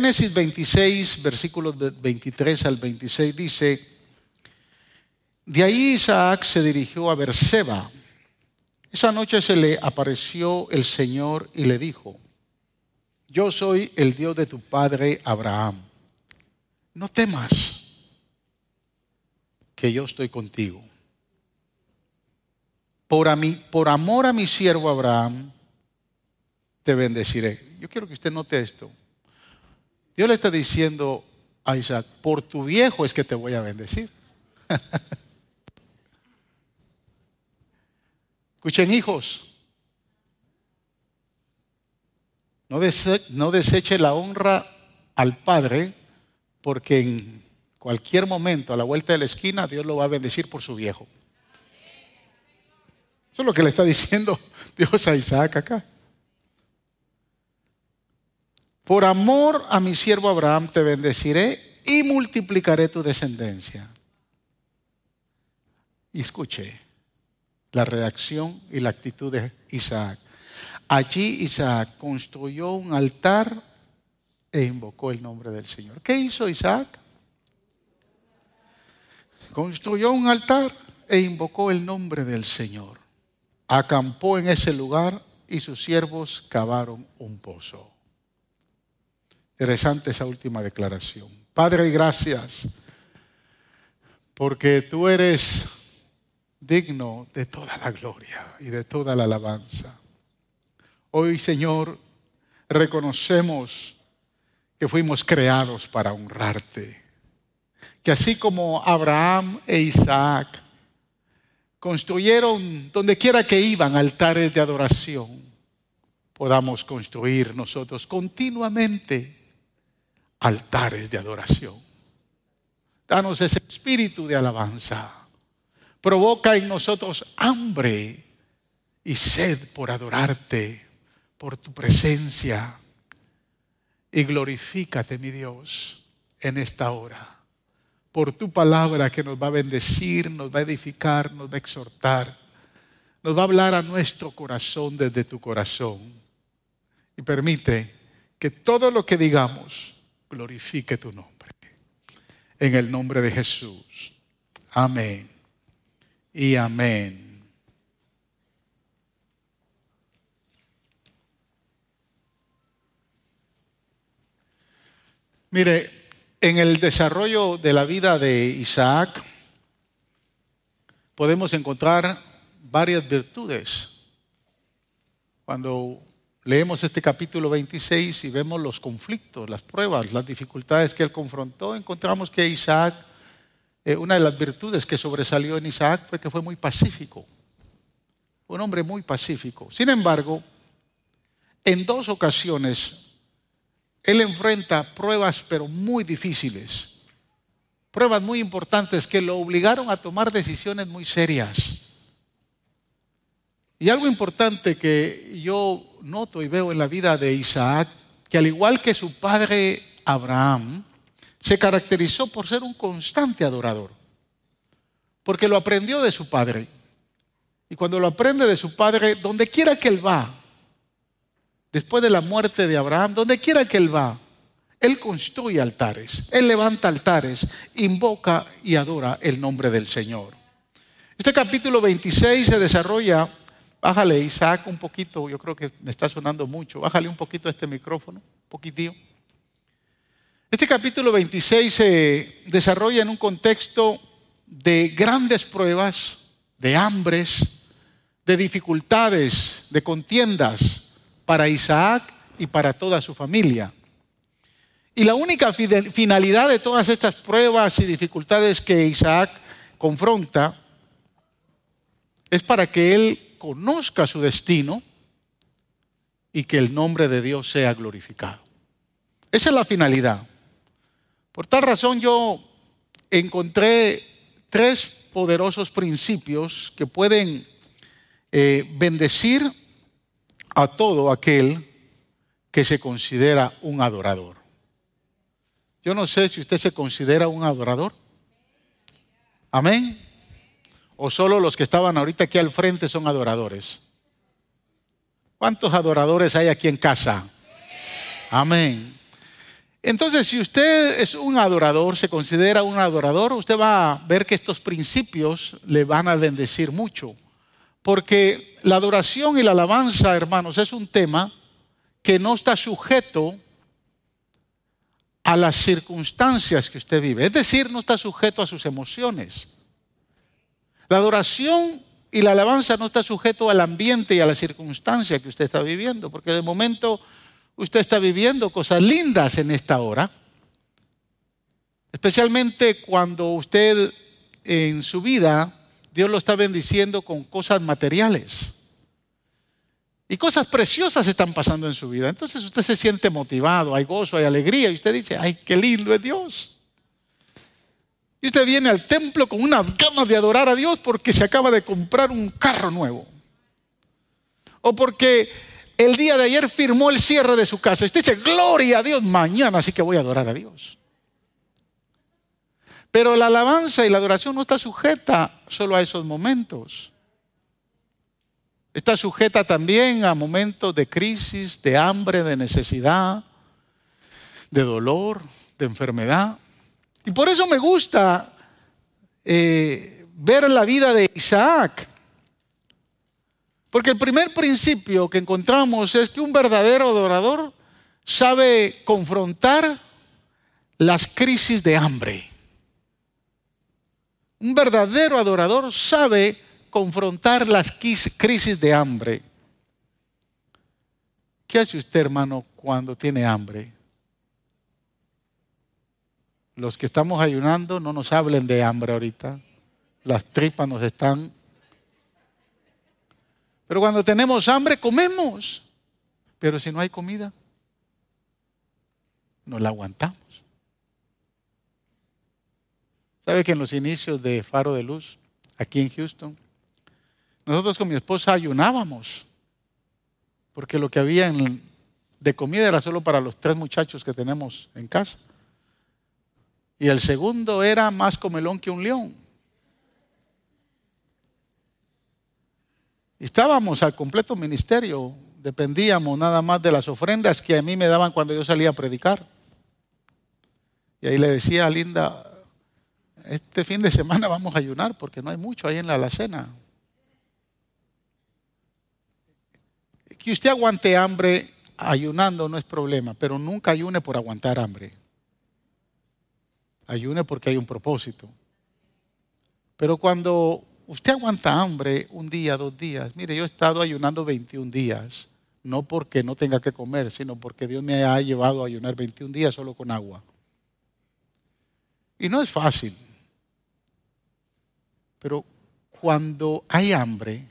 Génesis 26, versículos 23 al 26 dice, de ahí Isaac se dirigió a Berseba. Esa noche se le apareció el Señor y le dijo, yo soy el Dios de tu padre Abraham. No temas, que yo estoy contigo. Por, amor a mi siervo Abraham, te bendeciré. Yo quiero que usted note esto. Dios le está diciendo a Isaac, por tu viejo es que te voy a bendecir. Escuchen hijos, no, no deseche la honra al Padre porque en cualquier momento, a la vuelta de la esquina, Dios lo va a bendecir por su viejo. Eso es lo que le está diciendo Dios a Isaac acá. Por amor a mi siervo Abraham te bendeciré y multiplicaré tu descendencia. Y escuche la reacción y la actitud de Isaac. Allí Isaac construyó un altar e invocó el nombre del Señor. ¿Qué hizo Isaac? Construyó un altar e invocó el nombre del Señor. Acampó en ese lugar y sus siervos cavaron un pozo. Interesante esa última declaración. Padre, gracias porque tú eres digno de toda la gloria y de toda la alabanza. Hoy, Señor, reconocemos que fuimos creados para honrarte. Que así como Abraham e Isaac construyeron donde quiera que iban altares de adoración, podamos construir nosotros continuamente altares de adoración. Danos ese espíritu de alabanza. Provoca en nosotros hambre y sed por adorarte, por tu presencia. Y glorifícate, mi Dios, en esta hora, por tu palabra que nos va a bendecir, nos va a edificar, nos va a exhortar, nos va a hablar a nuestro corazón desde tu corazón. Y permite que todo lo que digamos glorifique tu nombre. En el nombre de Jesús. Amén. Y amén. Mire, en el desarrollo de la vida de Isaac podemos encontrar varias virtudes. Cuando leemos este capítulo 26 y vemos los conflictos, las pruebas, las dificultades que él confrontó, encontramos que Isaac, eh, una de las virtudes que sobresalió en Isaac fue que fue muy pacífico, un hombre muy pacífico. Sin embargo, en dos ocasiones él enfrenta pruebas pero muy difíciles, pruebas muy importantes que lo obligaron a tomar decisiones muy serias. Y algo importante que yo noto y veo en la vida de Isaac, que al igual que su padre Abraham, se caracterizó por ser un constante adorador, porque lo aprendió de su padre. Y cuando lo aprende de su padre, donde quiera que él va, después de la muerte de Abraham, donde quiera que él va, él construye altares, él levanta altares, invoca y adora el nombre del Señor. Este capítulo 26 se desarrolla, bájale Isaac un poquito, yo creo que me está sonando mucho, bájale un poquito este micrófono, un poquitío. Este capítulo 26 se desarrolla en un contexto de grandes pruebas, de hambres, de dificultades, de contiendas, para Isaac y para toda su familia. Y la única finalidad de todas estas pruebas y dificultades que Isaac confronta es para que él conozca su destino y que el nombre de Dios sea glorificado. Esa es la finalidad. Por tal razón yo encontré tres poderosos principios que pueden eh, bendecir a todo aquel que se considera un adorador. Yo no sé si usted se considera un adorador. Amén. O solo los que estaban ahorita aquí al frente son adoradores. ¿Cuántos adoradores hay aquí en casa? Amén. Entonces, si usted es un adorador, se considera un adorador, usted va a ver que estos principios le van a bendecir mucho. Porque la adoración y la alabanza, hermanos, es un tema que no está sujeto a las circunstancias que usted vive. Es decir, no está sujeto a sus emociones. La adoración y la alabanza no está sujeto al ambiente y a la circunstancia que usted está viviendo, porque de momento usted está viviendo cosas lindas en esta hora, especialmente cuando usted en su vida, Dios lo está bendiciendo con cosas materiales. Y cosas preciosas están pasando en su vida. Entonces usted se siente motivado, hay gozo, hay alegría, y usted dice, ay, qué lindo es Dios. Y usted viene al templo con una ganas de adorar a Dios porque se acaba de comprar un carro nuevo. O porque el día de ayer firmó el cierre de su casa. Usted dice, gloria a Dios, mañana sí que voy a adorar a Dios. Pero la alabanza y la adoración no está sujeta solo a esos momentos. Está sujeta también a momentos de crisis, de hambre, de necesidad, de dolor, de enfermedad. Y por eso me gusta eh, ver la vida de Isaac. Porque el primer principio que encontramos es que un verdadero adorador sabe confrontar las crisis de hambre. Un verdadero adorador sabe confrontar las crisis de hambre. ¿Qué hace usted, hermano, cuando tiene hambre? Los que estamos ayunando no nos hablen de hambre ahorita. Las tripas nos están... Pero cuando tenemos hambre, comemos. Pero si no hay comida, nos la aguantamos. ¿Sabe que en los inicios de Faro de Luz, aquí en Houston, nosotros con mi esposa ayunábamos? Porque lo que había de comida era solo para los tres muchachos que tenemos en casa. Y el segundo era más comelón que un león. Estábamos al completo ministerio, dependíamos nada más de las ofrendas que a mí me daban cuando yo salía a predicar. Y ahí le decía a Linda, este fin de semana vamos a ayunar porque no hay mucho ahí en la alacena. Que usted aguante hambre ayunando no es problema, pero nunca ayune por aguantar hambre. Ayune porque hay un propósito. Pero cuando usted aguanta hambre un día, dos días, mire, yo he estado ayunando 21 días, no porque no tenga que comer, sino porque Dios me ha llevado a ayunar 21 días solo con agua. Y no es fácil. Pero cuando hay hambre,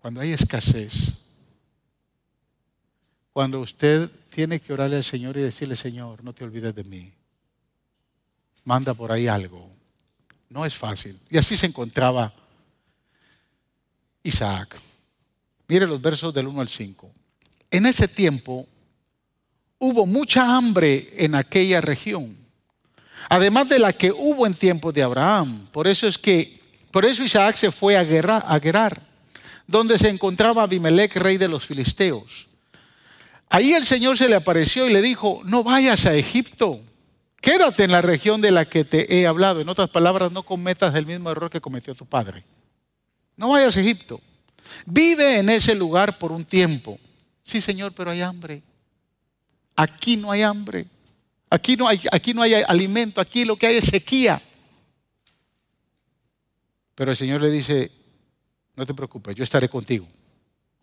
cuando hay escasez, cuando usted tiene que orarle al Señor y decirle, Señor, no te olvides de mí manda por ahí algo. No es fácil. Y así se encontraba Isaac. Mire los versos del 1 al 5. En ese tiempo hubo mucha hambre en aquella región, además de la que hubo en tiempos de Abraham. Por eso es que, por eso Isaac se fue a, guerra, a Gerar, donde se encontraba Abimelech, rey de los filisteos. Ahí el Señor se le apareció y le dijo, no vayas a Egipto Quédate en la región de la que te he hablado. En otras palabras, no cometas el mismo error que cometió tu padre. No vayas a Egipto. Vive en ese lugar por un tiempo. Sí, Señor, pero hay hambre. Aquí no hay hambre. Aquí no hay, aquí no hay alimento. Aquí lo que hay es sequía. Pero el Señor le dice, no te preocupes, yo estaré contigo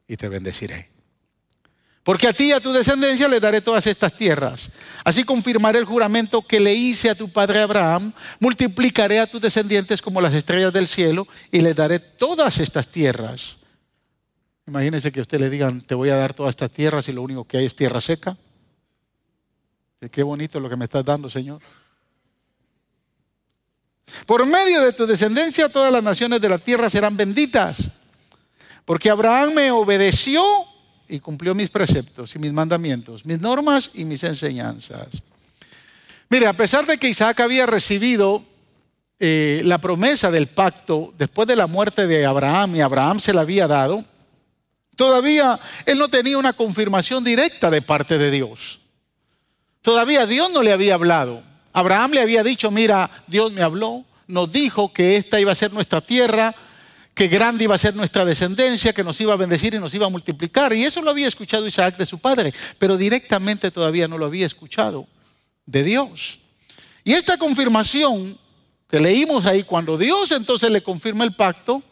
y te bendeciré. Porque a ti y a tu descendencia le daré todas estas tierras. Así confirmaré el juramento que le hice a tu padre Abraham. Multiplicaré a tus descendientes como las estrellas del cielo y le daré todas estas tierras. Imagínense que a usted le digan, te voy a dar todas estas tierras y lo único que hay es tierra seca. Qué bonito lo que me estás dando, Señor. Por medio de tu descendencia todas las naciones de la tierra serán benditas. Porque Abraham me obedeció y cumplió mis preceptos y mis mandamientos, mis normas y mis enseñanzas. Mire, a pesar de que Isaac había recibido eh, la promesa del pacto después de la muerte de Abraham y Abraham se la había dado, todavía él no tenía una confirmación directa de parte de Dios. Todavía Dios no le había hablado. Abraham le había dicho, mira, Dios me habló, nos dijo que esta iba a ser nuestra tierra, que grande iba a ser nuestra descendencia, que nos iba a bendecir y nos iba a multiplicar. Y eso lo había escuchado Isaac de su padre, pero directamente todavía no lo había escuchado de Dios. Y esta confirmación que leímos ahí, cuando Dios entonces le confirma el pacto,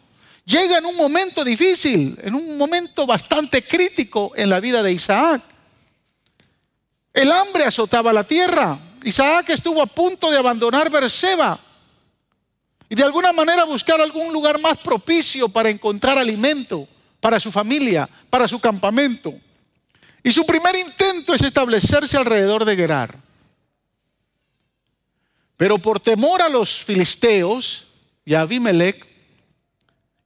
llega en un momento difícil, en un momento bastante crítico en la vida de Isaac. El hambre azotaba la tierra. Isaac estuvo a punto de abandonar Berseba y de alguna manera buscar algún lugar más propicio para encontrar alimento para su familia, para su campamento. Y su primer intento es establecerse alrededor de Gerar. Pero por temor a los filisteos y a Abimelech,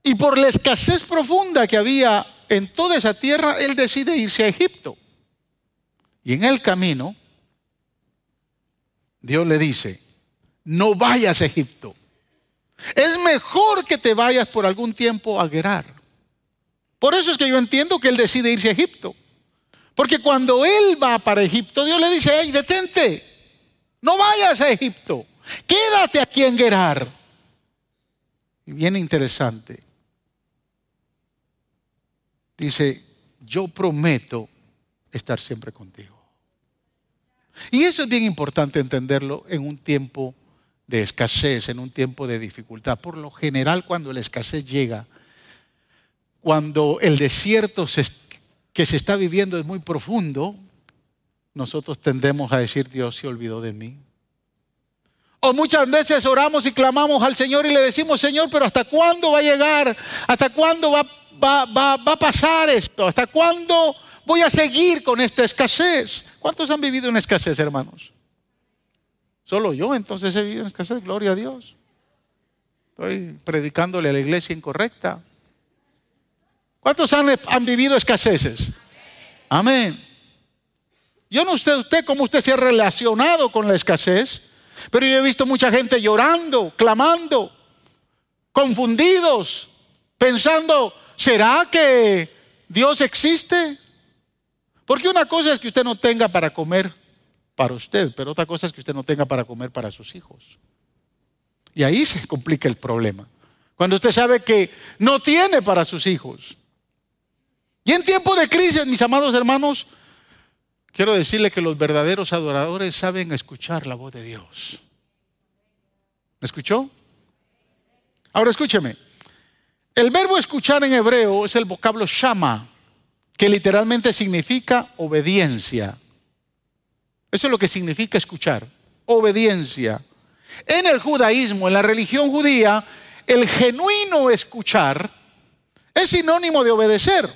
y por la escasez profunda que había en toda esa tierra, él decide irse a Egipto. Y en el camino, Dios le dice, no vayas a Egipto. Es mejor que te vayas por algún tiempo a Gerar. Por eso es que yo entiendo que él decide irse a Egipto. Porque cuando él va para Egipto, Dios le dice, hey, detente, no vayas a Egipto, quédate aquí en Gerar. Y bien interesante. Dice, yo prometo estar siempre contigo. Y eso es bien importante entenderlo en un tiempo de escasez, en un tiempo de dificultad. Por lo general, cuando la escasez llega, cuando el desierto que se está viviendo es muy profundo, nosotros tendemos a decir, Dios se olvidó de mí. O muchas veces oramos y clamamos al Señor y le decimos, Señor, pero ¿hasta cuándo va a llegar? ¿Hasta cuándo va, va a pasar esto? ¿Hasta cuándo voy a seguir con esta escasez? ¿Cuántos han vivido en escasez, hermanos? Solo yo entonces he vivido en escasez, gloria a Dios. Estoy predicándole a la iglesia incorrecta. ¿Cuántos han, han vivido escaseces? Amén. Yo no sé usted cómo usted se ha relacionado con la escasez, pero yo he visto mucha gente llorando, clamando, confundidos, pensando, ¿será que Dios existe? Porque una cosa es que usted no tenga para comer para usted, pero otra cosa es que usted no tenga para comer para sus hijos. Y ahí se complica el problema. Cuando usted sabe que no tiene para sus hijos. Y en tiempo de crisis, mis amados hermanos, quiero decirle que los verdaderos adoradores saben escuchar la voz de Dios. ¿Me escuchó? Ahora escúcheme. El verbo escuchar en hebreo es el vocablo shama, que literalmente significa obediencia. Eso es lo que significa escuchar, obediencia. En el judaísmo, en la religión judía, el genuino escuchar es sinónimo de obedecer.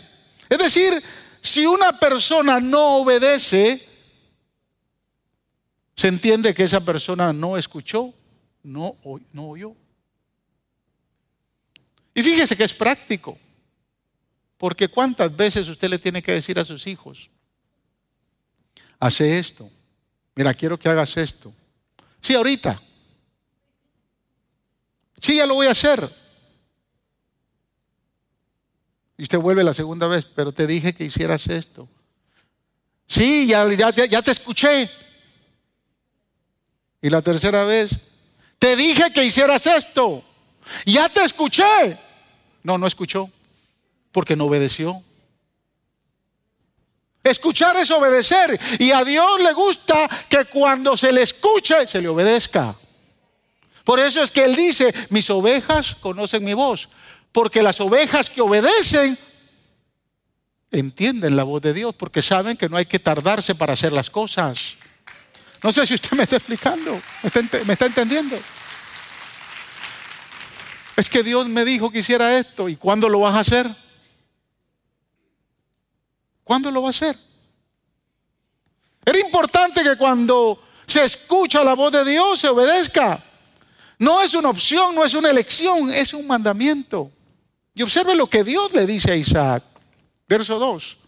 Es decir, si una persona no obedece, se entiende que esa persona no escuchó, no, no oyó. Y fíjese que es práctico, porque cuántas veces usted le tiene que decir a sus hijos, hace esto, mira, quiero que hagas esto. Sí, ahorita. Sí, ya lo voy a hacer. Y usted vuelve la segunda vez, pero te dije que hicieras esto. Sí, ya, ya, ya te escuché. Y la tercera vez, te dije que hicieras esto. Ya te escuché. No, no escuchó, porque no obedeció. Escuchar es obedecer. Y a Dios le gusta que cuando se le escuche, se le obedezca. Por eso es que Él dice, mis ovejas conocen mi voz. Porque las ovejas que obedecen entienden la voz de Dios, porque saben que no hay que tardarse para hacer las cosas. No sé si usted me está explicando, me está, me está entendiendo. Es que Dios me dijo que hiciera esto. ¿Y cuándo lo vas a hacer? ¿Cuándo lo va a hacer? Era importante que cuando se escucha la voz de Dios se obedezca. No es una opción, no es una elección, es un mandamiento. Y observe lo que Dios le dice a Isaac. Verso 2.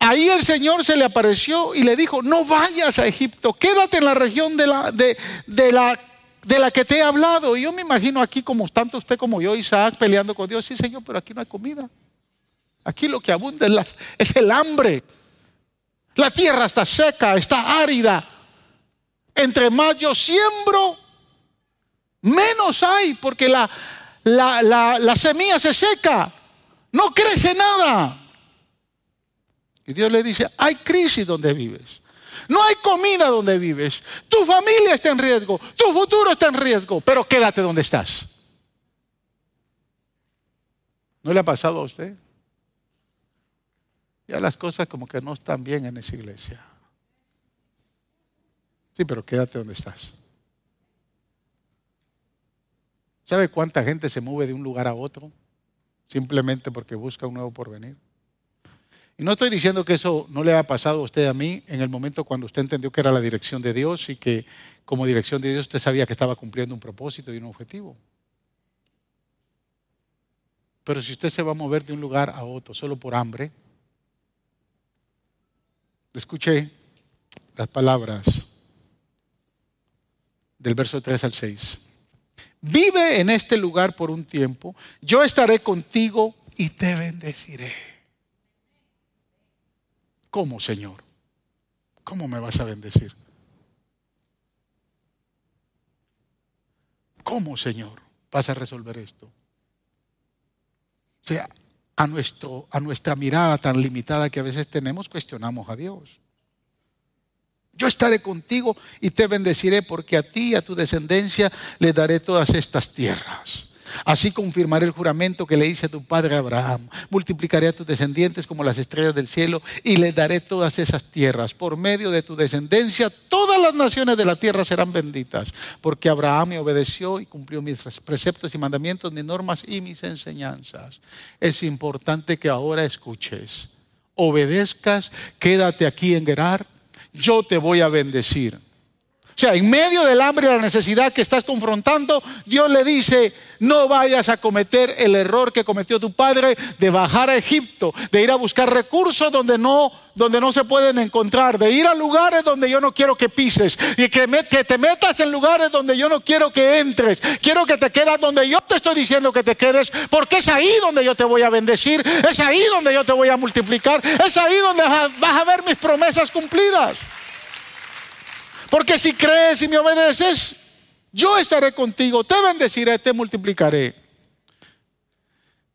Ahí el Señor se le apareció y le dijo, no vayas a Egipto, quédate en la región de la, de, la, de la que te he hablado. Y yo me imagino aquí como tanto usted como yo, Isaac, peleando con Dios. Sí, Señor, pero aquí no hay comida. Aquí lo que abunda es, el hambre. La tierra está seca, está árida. Entre más yo siembro, menos hay, porque la, la, semilla se seca, no crece nada. Y Dios le dice, hay crisis donde vives. No hay comida donde vives. Tu familia está en riesgo. Tu futuro está en riesgo. Pero quédate donde estás. ¿No le ha pasado a usted? Ya las cosas como que no están bien en esa iglesia. Sí, pero quédate donde estás. ¿Sabe cuánta gente se mueve de un lugar a otro? Simplemente porque busca un nuevo porvenir. Y no estoy diciendo que eso no le ha pasado a usted a mí en el momento cuando usted entendió que era la dirección de Dios y que como dirección de Dios usted sabía que estaba cumpliendo un propósito y un objetivo. Pero si usted se va a mover de un lugar a otro solo por hambre, escuche las palabras del verso 3 al 6. Vive en este lugar por un tiempo, yo estaré contigo y te bendeciré. ¿Cómo, Señor? ¿Cómo me vas a bendecir? ¿Cómo, Señor, vas a resolver esto? O sea, a, nuestro, a nuestra mirada tan limitada que a veces tenemos, cuestionamos a Dios. Yo estaré contigo y te bendeciré porque a ti y a tu descendencia le daré todas estas tierras. Así confirmaré el juramento que le hice a tu padre Abraham. Multiplicaré a tus descendientes como las estrellas del cielo y le daré todas esas tierras. Por medio de tu descendencia, todas las naciones de la tierra serán benditas, porque Abraham me obedeció y cumplió mis preceptos y mandamientos, mis normas y mis enseñanzas. Es importante que ahora escuches, obedezcas, quédate aquí en Gerar, yo te voy a bendecir. O sea, en medio del hambre y la necesidad que estás confrontando, Dios le dice, no vayas a cometer el error que cometió tu padre de bajar a Egipto, de ir a buscar recursos donde no, donde no se pueden encontrar, de ir a lugares donde yo no quiero que pises y que, que te metas en lugares donde yo no quiero que entres. Quiero que te quedas donde yo te estoy diciendo que te quedes, porque es ahí donde yo te voy a bendecir, es ahí donde yo te voy a multiplicar, es ahí donde vas a ver mis promesas cumplidas. Porque si crees y me obedeces, yo estaré contigo, te bendeciré, te multiplicaré.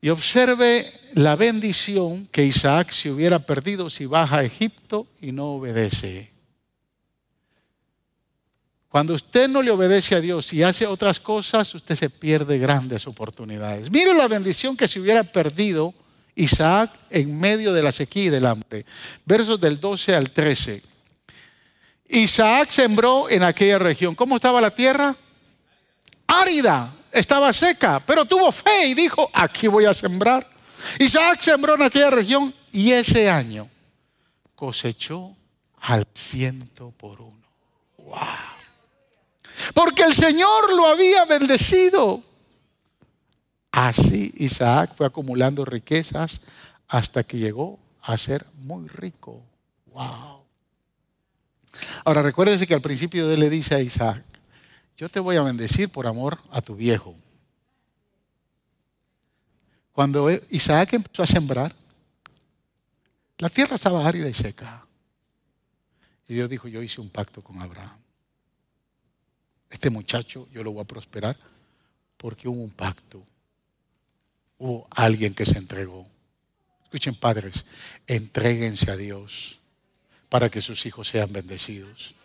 Y observe la bendición que Isaac se hubiera perdido si baja a Egipto y no obedece. Cuando usted no le obedece a Dios y hace otras cosas, usted se pierde grandes oportunidades. Mire la bendición que se hubiera perdido Isaac en medio de la sequía y del hambre. Versos del 12 al 13. Isaac sembró en aquella región. ¿Cómo estaba la tierra? Árida, estaba seca, pero tuvo fe y dijo, aquí voy a sembrar. Isaac sembró en aquella región y ese año cosechó al ciento por uno. ¡Wow! Porque el Señor lo había bendecido. Así Isaac fue acumulando riquezas hasta que llegó a ser muy rico. ¡Wow! Ahora recuérdese que al principio él le dice a Isaac, yo te voy a bendecir por amor a tu viejo. Cuando Isaac empezó a sembrar, la tierra estaba árida y seca. Y Dios dijo, yo hice un pacto con Abraham. Este muchacho yo lo voy a prosperar porque hubo un pacto. Hubo alguien que se entregó. Escuchen padres, entréguense a Dios para que sus hijos sean bendecidos.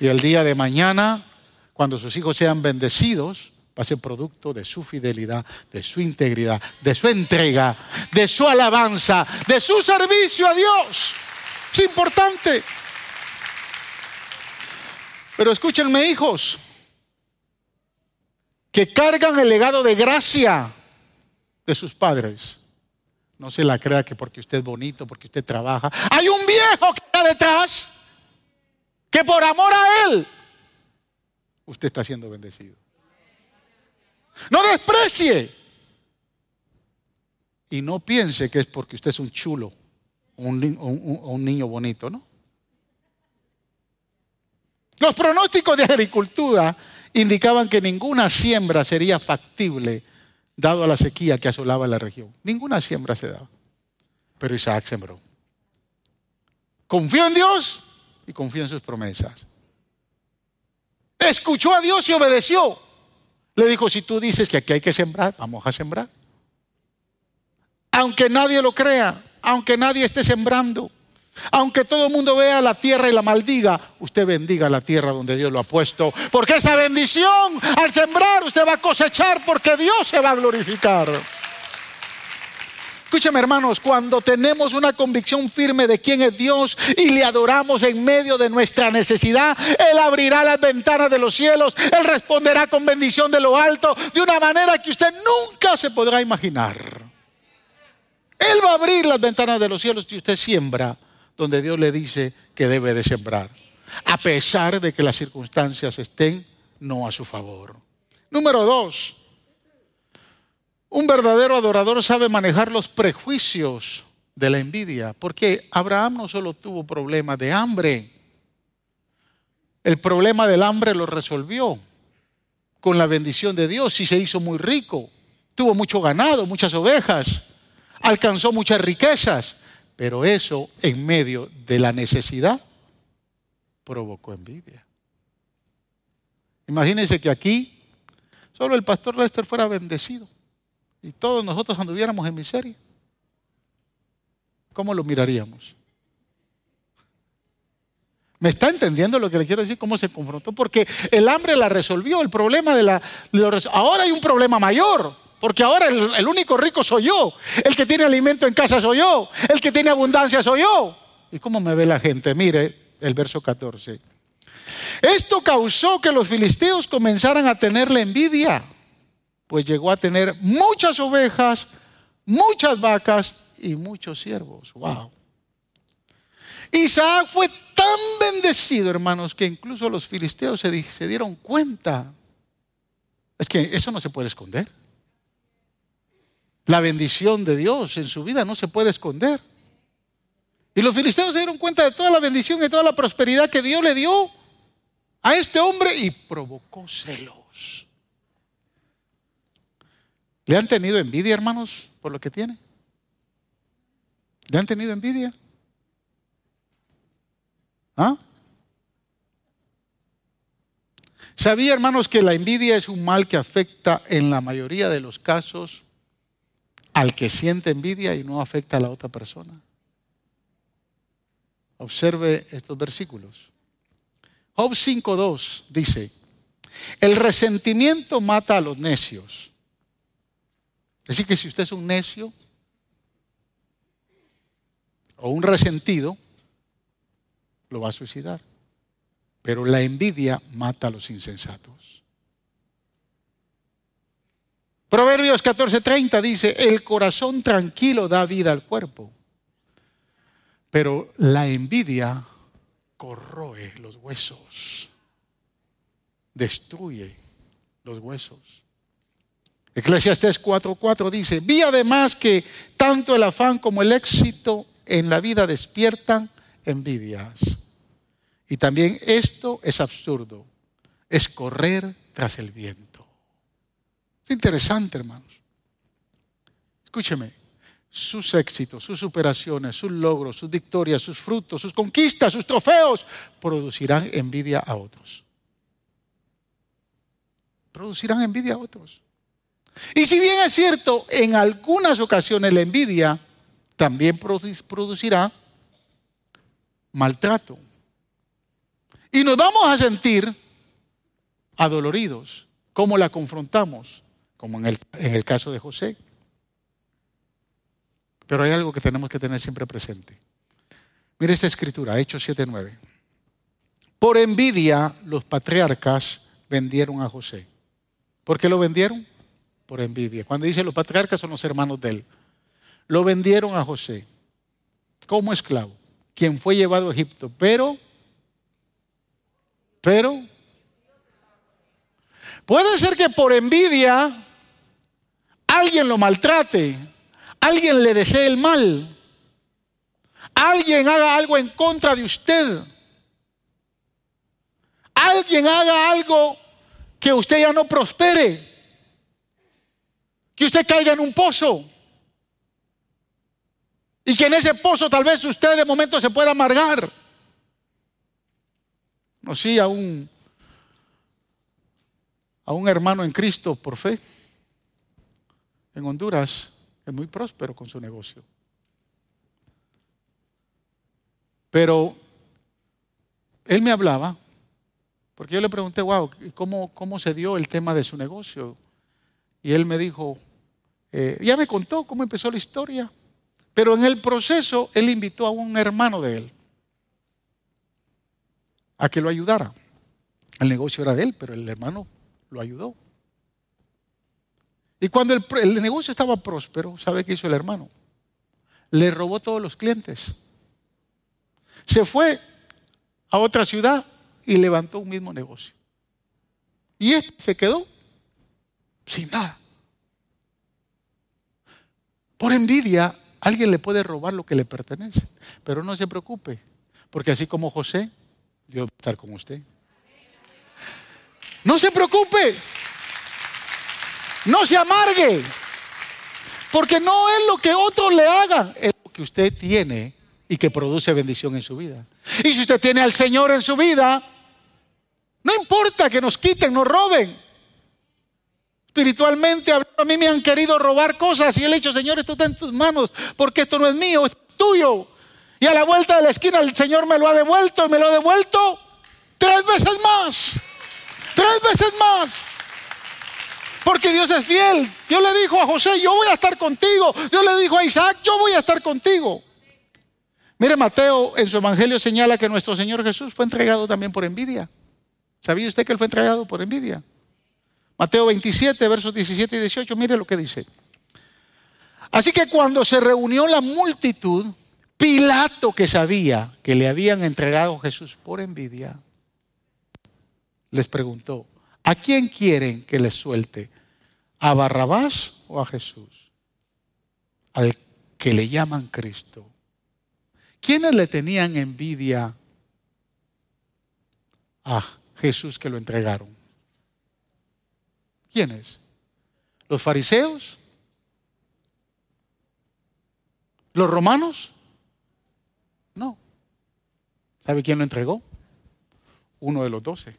Y el día de mañana, cuando sus hijos sean bendecidos, va a ser producto de su fidelidad, de su integridad, de su entrega, de su alabanza, de su servicio a Dios. Es importante. Pero escúchenme, hijos, que cargan el legado de gracia de sus padres. No se la crea que porque usted es bonito, porque usted trabaja. Hay un viejo que está detrás que por amor a él usted está siendo bendecido. No desprecie. Y no piense que es porque usted es un chulo o un, un niño bonito, ¿no? Los pronósticos de agricultura indicaban que ninguna siembra sería factible dado a la sequía que asolaba la región. Ninguna siembra se daba. Pero Isaac sembró. Confió en Dios y confió en sus promesas. Escuchó a Dios y obedeció. Le dijo, si tú dices que aquí hay que sembrar, vamos a sembrar. Aunque nadie lo crea, aunque nadie esté sembrando, aunque todo el mundo vea la tierra y la maldiga, usted bendiga la tierra donde Dios lo ha puesto. Porque esa bendición, al sembrar, usted va a cosechar porque Dios se va a glorificar. Escúcheme hermanos, cuando tenemos una convicción firme de quién es Dios y le adoramos en medio de nuestra necesidad, Él abrirá las ventanas de los cielos, Él responderá con bendición de lo alto, de una manera que usted nunca se podrá imaginar. Él va a abrir las ventanas de los cielos si usted siembra donde Dios le dice que debe de sembrar, a pesar de que las circunstancias estén no a su favor. Número dos, un verdadero adorador sabe manejar los prejuicios de la envidia, porque Abraham no solo tuvo problemas de hambre, el problema del hambre lo resolvió con la bendición de Dios y se hizo muy rico, tuvo mucho ganado, muchas ovejas, alcanzó muchas riquezas, pero eso en medio de la necesidad provocó envidia. Imagínense que aquí solo el pastor Lester fuera bendecido y todos nosotros anduviéramos en miseria. ¿Cómo lo miraríamos? ¿Me está entendiendo lo que le quiero decir? ¿Cómo se confrontó? Porque el hambre la resolvió, el problema de la... ahora hay un problema mayor. Porque ahora el, único rico soy yo. El que tiene alimento en casa soy yo. El que tiene abundancia soy yo. ¿Y cómo me ve la gente? Mire el verso 14. Esto causó que los filisteos comenzaran a tenerle envidia, pues llegó a tener muchas ovejas, muchas vacas y muchos siervos. Wow. Isaac fue tan bendecido, hermanos, que incluso los filisteos se, se dieron cuenta. Es que eso no se puede esconder. La bendición de Dios en su vida no se puede esconder. Y los filisteos se dieron cuenta de toda la bendición y toda la prosperidad que Dios le dio a este hombre y provocó celos. ¿Le han tenido envidia, hermanos, por lo que tiene? ¿Le han tenido envidia? ¿Ah? ¿Sabía, hermanos, que la envidia es un mal que afecta en la mayoría de los casos al que siente envidia y no afecta a la otra persona. Observe estos versículos. Job 5.2 dice, el resentimiento mata a los necios. Decir, que si usted es un necio o un resentido, lo va a suicidar. Pero la envidia mata a los insensatos. Proverbios 14:30 dice, el corazón tranquilo da vida al cuerpo, pero la envidia corroe los huesos, destruye los huesos. Eclesiastés 4:4 dice, vi además que tanto el afán como el éxito en la vida despiertan envidias. Y también esto es absurdo, es correr tras el viento. Es interesante, hermanos. Escúcheme, sus éxitos, sus superaciones, sus logros, sus victorias, sus frutos, sus conquistas, sus trofeos, producirán envidia a otros. Producirán envidia a otros. Y si bien es cierto, en algunas ocasiones la envidia también producirá maltrato. Y nos vamos a sentir adoloridos. ¿Cómo la confrontamos? Como en el, caso de José. Pero hay algo que tenemos que tener siempre presente. Mire esta escritura, Hechos 7:9. Por envidia los patriarcas vendieron a José. ¿Por qué lo vendieron? Por envidia. Cuando dice los patriarcas son los hermanos de él. Lo vendieron a José como esclavo, quien fue llevado a Egipto. Pero, pero, puede ser que por envidia alguien lo maltrate, alguien le desee el mal, alguien haga algo en contra de usted, alguien haga algo que usted ya no prospere, que usted caiga en un pozo. Y que en ese pozo tal vez usted de momento se pueda amargar. No, sí, a un, a un hermano en Cristo por fe en Honduras es muy próspero con su negocio. Pero él me hablaba, porque yo le pregunté, wow, ¿cómo, cómo se dio el tema de su negocio? Y él me dijo, eh, ya me contó cómo empezó la historia, pero en el proceso él invitó a un hermano de él a que lo ayudara. El negocio era de él, pero el hermano lo ayudó. Y cuando el, negocio estaba próspero, ¿sabe qué hizo el hermano? Le robó todos los clientes. Se fue a otra ciudad y levantó un mismo negocio. Y este se quedó sin nada. Por envidia, alguien le puede robar lo que le pertenece. Pero no se preocupe, porque así como José, Dios va a estar con usted. No se preocupe. No se amargue. Porque no es lo que otros le hagan, es lo que usted tiene y que produce bendición en su vida. Y si usted tiene al Señor en su vida, no importa que nos quiten, nos roben. Espiritualmente a mí me han querido robar cosas y he dicho, Señor, esto está en tus manos, porque esto no es mío, es tuyo. Y a la vuelta de la esquina el Señor me lo ha devuelto y me lo ha devuelto tres veces más. Tres veces más. Porque Dios es fiel. Dios le dijo a José, yo voy a estar contigo. Dios le dijo a Isaac, yo voy a estar contigo. Mire, Mateo en su evangelio señala que nuestro Señor Jesús fue entregado también por envidia. ¿Sabía usted que él fue entregado por envidia? Mateo 27, versos 17 y 18, mire lo que dice. Así que cuando se reunió la multitud, Pilato que sabía que le habían entregado Jesús por envidia, les preguntó, ¿a quién quieren que les suelte? ¿A Barrabás o a Jesús? Al que le llaman Cristo. ¿Quiénes le tenían envidia a Jesús que lo entregaron? ¿Quiénes? ¿Los fariseos? ¿Los romanos? No. ¿Sabe quién lo entregó? Uno de los doce.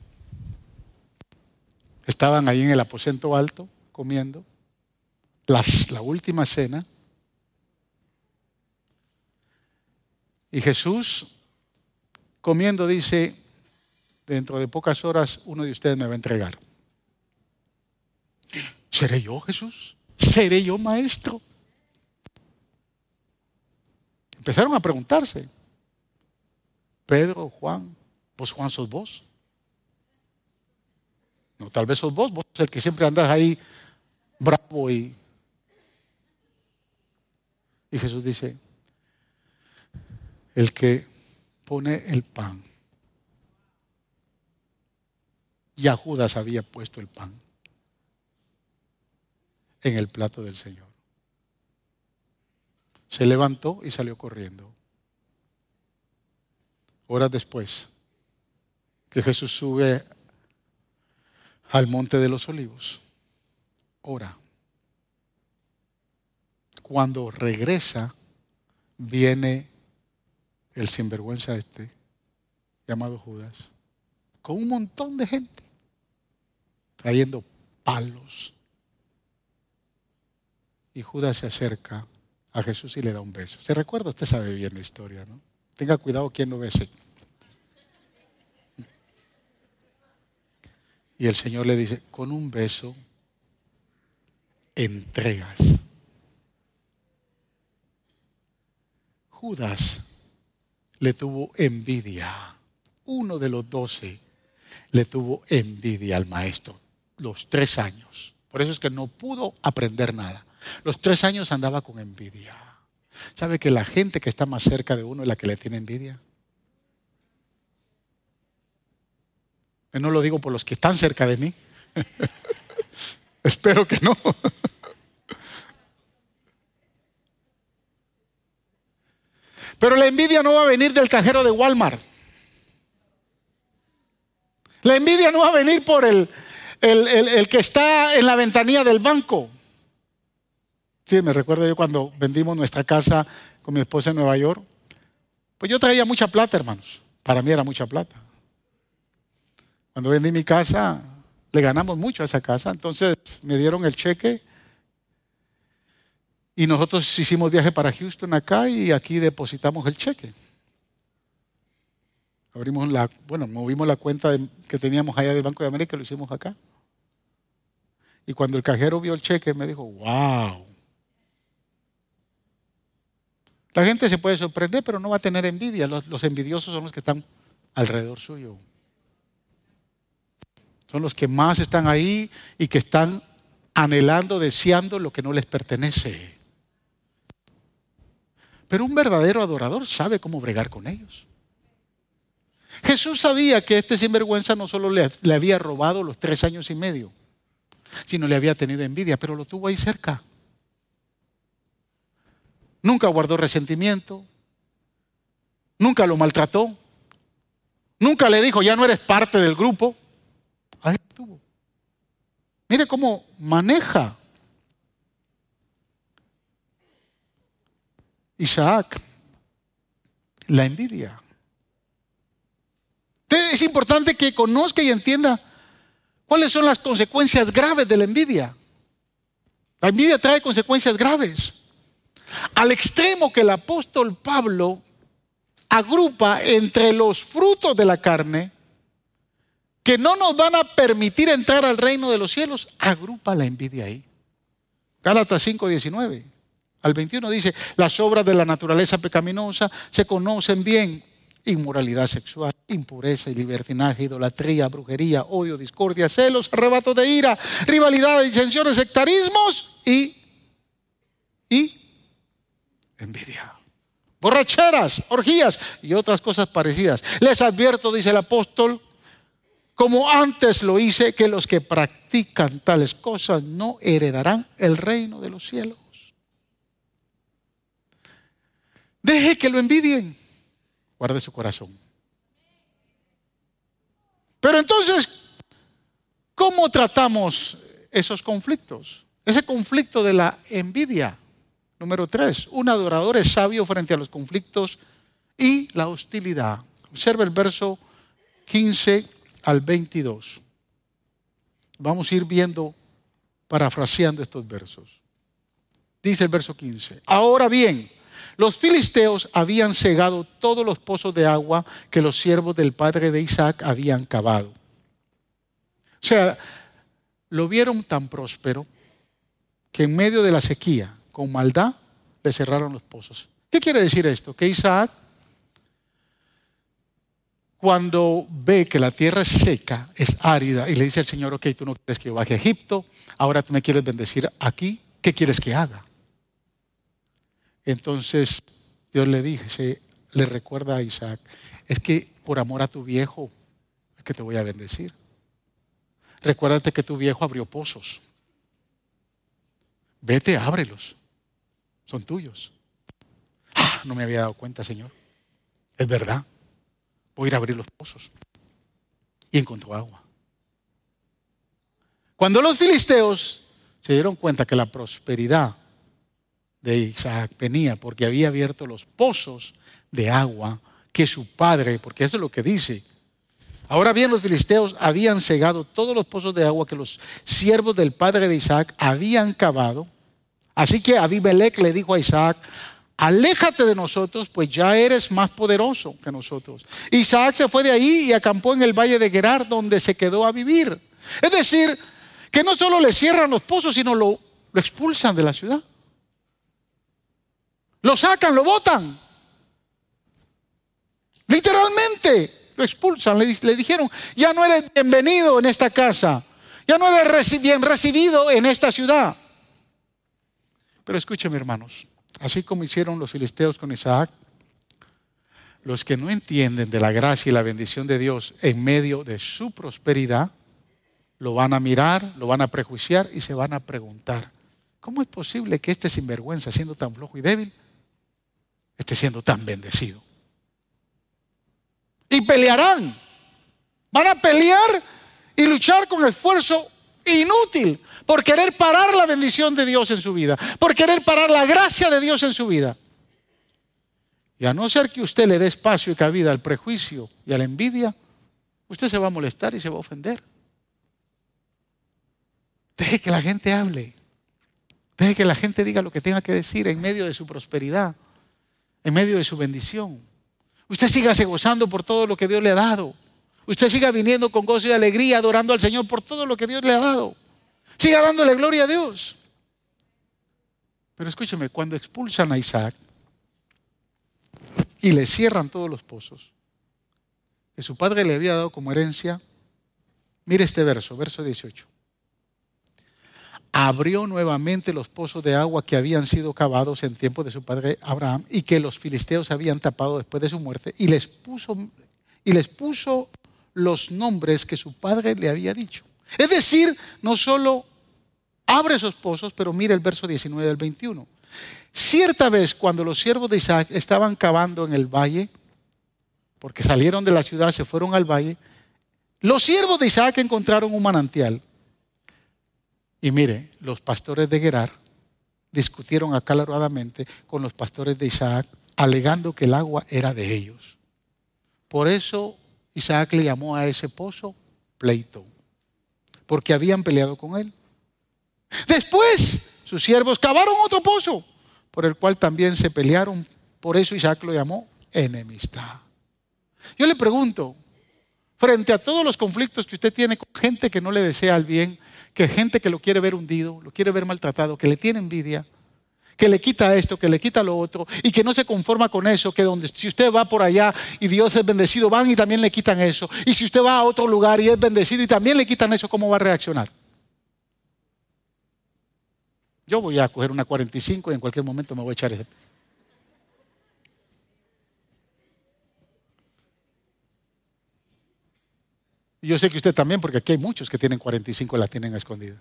Estaban ahí en el aposento alto comiendo la última cena Y Jesús, comiendo, dice, dentro de pocas horas uno de ustedes me va a entregar. ¿Seré yo Jesús? ¿Seré yo maestro? Empezaron a preguntarse. Pedro, Juan, vos Juan sos vos. No, tal vez sos vos, vos el que siempre andas ahí bravo y... Y Jesús dice, el que pone el pan. Ya Judas había puesto el pan en el plato del Señor. Se levantó y salió corriendo. Horas después que Jesús sube al monte de los olivos, ora. Cuando regresa, viene el sinvergüenza este, llamado Judas, con un montón de gente, trayendo palos. Y Judas se acerca a Jesús y le da un beso. ¿Se recuerda? Usted sabe bien la historia, ¿no? Tenga cuidado quien lo bese. Y el Señor le dice, con un beso entregas. Judas le tuvo envidia. Uno de los doce le tuvo envidia al maestro los tres años. Por eso es que no pudo aprender nada. Los tres años andaba con envidia. ¿Sabe que la gente que está más cerca de uno es la que le tiene envidia? Y no lo digo por los que están cerca de mí. Espero que no. Pero la envidia no va a venir del cajero de Walmart. La envidia no va a venir por el, el, que está en la ventanilla del banco. Sí, me recuerdo yo cuando vendimos nuestra casa con mi esposa en Nueva York. Pues yo traía mucha plata, hermanos. Para mí era mucha plata. Cuando vendí mi casa, le ganamos mucho a esa casa. Entonces me dieron el cheque y nosotros hicimos viaje para Houston acá y aquí depositamos el cheque. Abrimos la, bueno, movimos la cuenta que teníamos allá del Banco de América y lo hicimos acá. Y cuando el cajero vio el cheque me dijo, wow. La gente se puede sorprender, pero no va a tener envidia. Los, los envidiosos son los que están alrededor suyo. Son los que más están ahí y que están anhelando, deseando lo que no les pertenece. Pero un verdadero adorador sabe cómo bregar con ellos. Jesús sabía que este sinvergüenza no solo le, había robado los tres años y medio, sino le había tenido envidia, pero lo tuvo ahí cerca. Nunca guardó resentimiento, nunca lo maltrató, nunca le dijo, ya no eres parte del grupo. Mire cómo maneja Isaac, la envidia. Es importante que conozca y entienda cuáles son las consecuencias graves de la envidia. La envidia trae consecuencias graves. Al extremo que el apóstol Pablo agrupa entre los frutos de la carne que no nos van a permitir entrar al reino de los cielos, agrupa la envidia ahí. Gálatas 5:19 al 21 dice, las obras de la naturaleza pecaminosa se conocen bien. Inmoralidad sexual, impureza y libertinaje, idolatría, brujería, odio, discordia, celos, arrebatos de ira, rivalidad, disensiones, sectarismos y, y envidia. Borracheras, orgías y otras cosas parecidas. Les advierto, dice el apóstol, como antes lo hice, que los que practican tales cosas no heredarán el reino de los cielos. Deje que lo envidien. Guarde su corazón. Pero entonces, ¿cómo tratamos esos conflictos? Ese conflicto de la envidia. Número tres, un adorador es sabio frente a los conflictos y la hostilidad. Observa el verso 15 al 22. Vamos a ir viendo, parafraseando estos versos. Dice el verso 15. Ahora bien, los filisteos habían cegado todos los pozos de agua que los siervos del padre de Isaac habían cavado. O sea, lo vieron tan próspero que en medio de la sequía, con maldad, le cerraron los pozos. ¿Qué quiere decir esto? Que Isaac, cuando ve que la tierra es seca, es árida, y le dice al Señor, ok, tú no quieres que yo baje a Egipto, ahora tú me quieres bendecir aquí, ¿qué quieres que haga? Entonces Dios le dice, le recuerda a Isaac, es que por amor a tu viejo es que te voy a bendecir. Recuérdate que tu viejo abrió pozos. Vete, ábrelos. Son tuyos. Ah, no me había dado cuenta, Señor. Es verdad. Voy a ir a abrir los pozos. Y encontró agua. Cuando los filisteos se dieron cuenta que la prosperidad de Isaac venía porque había abierto los pozos de agua que su padre, porque eso es lo que dice. Ahora bien, los filisteos habían cegado todos los pozos de agua que los siervos del padre de Isaac habían cavado. Así que Abimelech le dijo a Isaac, aléjate de nosotros, pues ya eres más poderoso que nosotros. Isaac se fue de ahí y acampó en el valle de Gerar, donde se quedó a vivir. Es decir, que no solo le cierran los pozos, sino lo, expulsan de la ciudad. Lo sacan, lo botan. Literalmente lo expulsan. Le, dijeron, ya no eres bienvenido en esta casa. Ya no eres bien recibido en esta ciudad. Pero escúcheme hermanos, así como hicieron los filisteos con Isaac, los que no entienden de la gracia y la bendición de Dios en medio de su prosperidad, lo van a mirar, lo van a prejuiciar y se van a preguntar, ¿cómo es posible que este sinvergüenza, siendo tan flojo y débil, esté siendo tan bendecido. Y pelearán. Van a pelear y luchar con esfuerzo inútil por querer parar la bendición de Dios en su vida, por querer parar la gracia de Dios en su vida. Y a no ser que usted le dé espacio y cabida al prejuicio y a la envidia, usted se va a molestar y se va a ofender. Deje que la gente hable. Deje que la gente diga lo que tenga que decir en medio de su prosperidad, en medio de su bendición. Usted siga gozando por todo lo que Dios le ha dado. Usted siga viniendo con gozo y alegría, adorando al Señor por todo lo que Dios le ha dado. Siga dándole gloria a Dios. Pero escúcheme, cuando expulsan a Isaac y le cierran todos los pozos que su padre le había dado como herencia, mire este verso, verso 18. Abrió nuevamente los pozos de agua que habían sido cavados en tiempo de su padre Abraham y que los filisteos habían tapado después de su muerte y les puso, y les puso los nombres que su padre le había dicho. Es decir, no solo abre esos pozos, pero mire el verso 19 del 21. Cierta vez cuando los siervos de Isaac estaban cavando en el valle, porque salieron de la ciudad, se fueron al valle, los siervos de Isaac encontraron un manantial. Y mire, los pastores de Gerar discutieron acaloradamente con los pastores de Isaac, alegando que el agua era de ellos. Por eso Isaac le llamó a ese pozo pleito, porque habían peleado con él. Después, sus siervos cavaron otro pozo, por el cual también se pelearon. Por eso Isaac lo llamó enemistad. Yo le pregunto, frente a todos los conflictos que usted tiene con gente que no le desea el bien, que gente que lo quiere ver hundido, lo quiere ver maltratado, que le tiene envidia, que le quita esto, que le quita lo otro, y que no se conforma con eso, que donde si usted va por allá y Dios es bendecido, van y también le quitan eso. Y si usted va a otro lugar y es bendecido y también le quitan eso, ¿cómo va a reaccionar? Yo voy a coger una 45 y en cualquier momento me voy a echar ese. Y yo sé que usted también, porque aquí hay muchos que tienen 45 y la tienen escondida.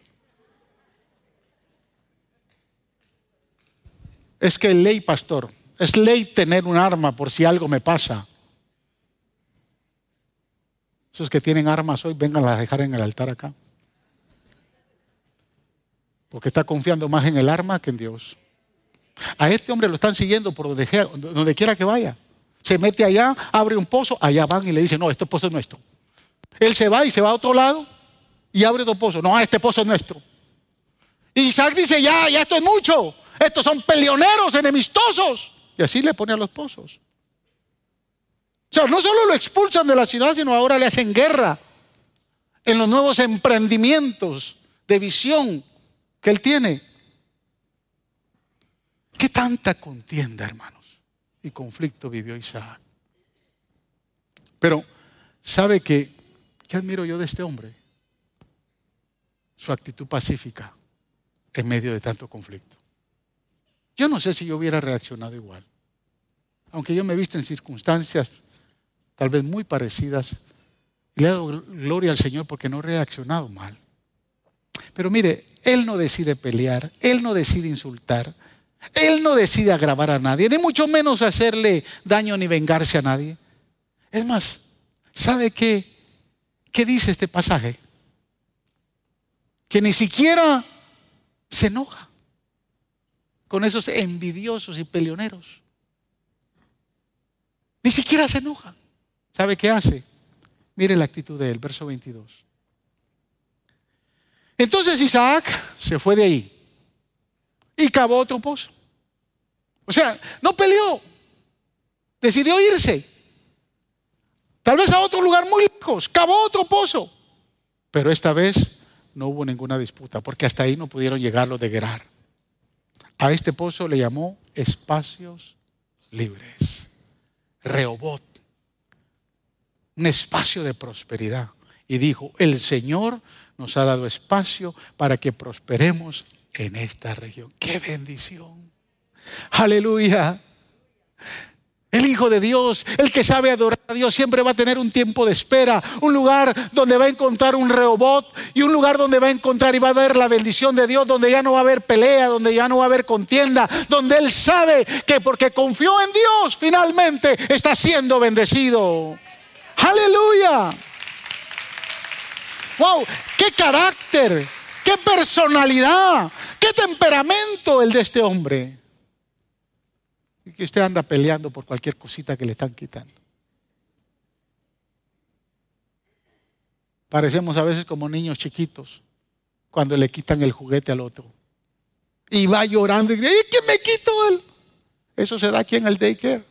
Es que ley, pastor. Es ley tener un arma por si algo me pasa. Esos que tienen armas hoy, vengan a dejar en el altar acá porque está confiando más en el arma que en Dios. A este hombre lo están siguiendo por donde, quiera que vaya. Se mete allá, abre un pozo, allá van y le dicen, no, este pozo es nuestro. Él se va y se va a otro lado y abre otro pozo. No, este pozo es nuestro. Y Isaac dice, ya, ya esto es mucho. Estos son peleoneros, enemistosos. Y así le pone a los pozos. O sea, no solo lo expulsan de la ciudad, sino ahora le hacen guerra en los nuevos emprendimientos de visión que él tiene. ¿Qué tanta contienda, hermanos? Y conflicto vivió Isaac. Pero, ¿sabe qué? ¿Qué admiro yo de este hombre? Su actitud pacífica en medio de tanto conflicto. Yo no sé si yo hubiera reaccionado igual. Aunque yo me he visto en circunstancias tal vez muy parecidas, le he dado gloria al Señor porque no he reaccionado mal. Pero mire, Él no decide pelear, Él no decide insultar, Él no decide agravar a nadie, ni mucho menos hacerle daño ni vengarse a nadie. Es más, ¿sabe qué? ¿Qué dice este pasaje? Que ni siquiera se enoja con esos envidiosos y peleoneros. Ni siquiera se enoja. ¿Sabe qué hace? Mire la actitud de él, verso 22. Entonces Isaac se fue de ahí y cavó otro pozo. O sea, no peleó, decidió irse. Tal vez a otro lugar muy lejos, cavó otro pozo. Pero esta vez no hubo ninguna disputa, porque hasta ahí no pudieron llegar los de Gerar. A este pozo le llamó espacios libres, Rehobot, un espacio de prosperidad. Y dijo, el Señor nos ha dado espacio para que prosperemos en esta región. ¡Qué bendición! Aleluya. El Hijo de Dios, el que sabe adorar a Dios, siempre va a tener un tiempo de espera, un lugar donde va a encontrar un reobot y un lugar donde va a encontrar y va a ver la bendición de Dios, donde ya no va a haber pelea, donde ya no va a haber contienda, donde Él sabe que porque confió en Dios, finalmente está siendo bendecido. Aleluya. ¡Wow! ¡Qué carácter! ¡Qué personalidad! ¡Qué temperamento el de este hombre! Que usted anda peleando por cualquier cosita que le están quitando. Parecemos a veces como niños chiquitos cuando le quitan el juguete al otro. Y va llorando y dice, ¿qué me quito él? Eso se da aquí en el daycare.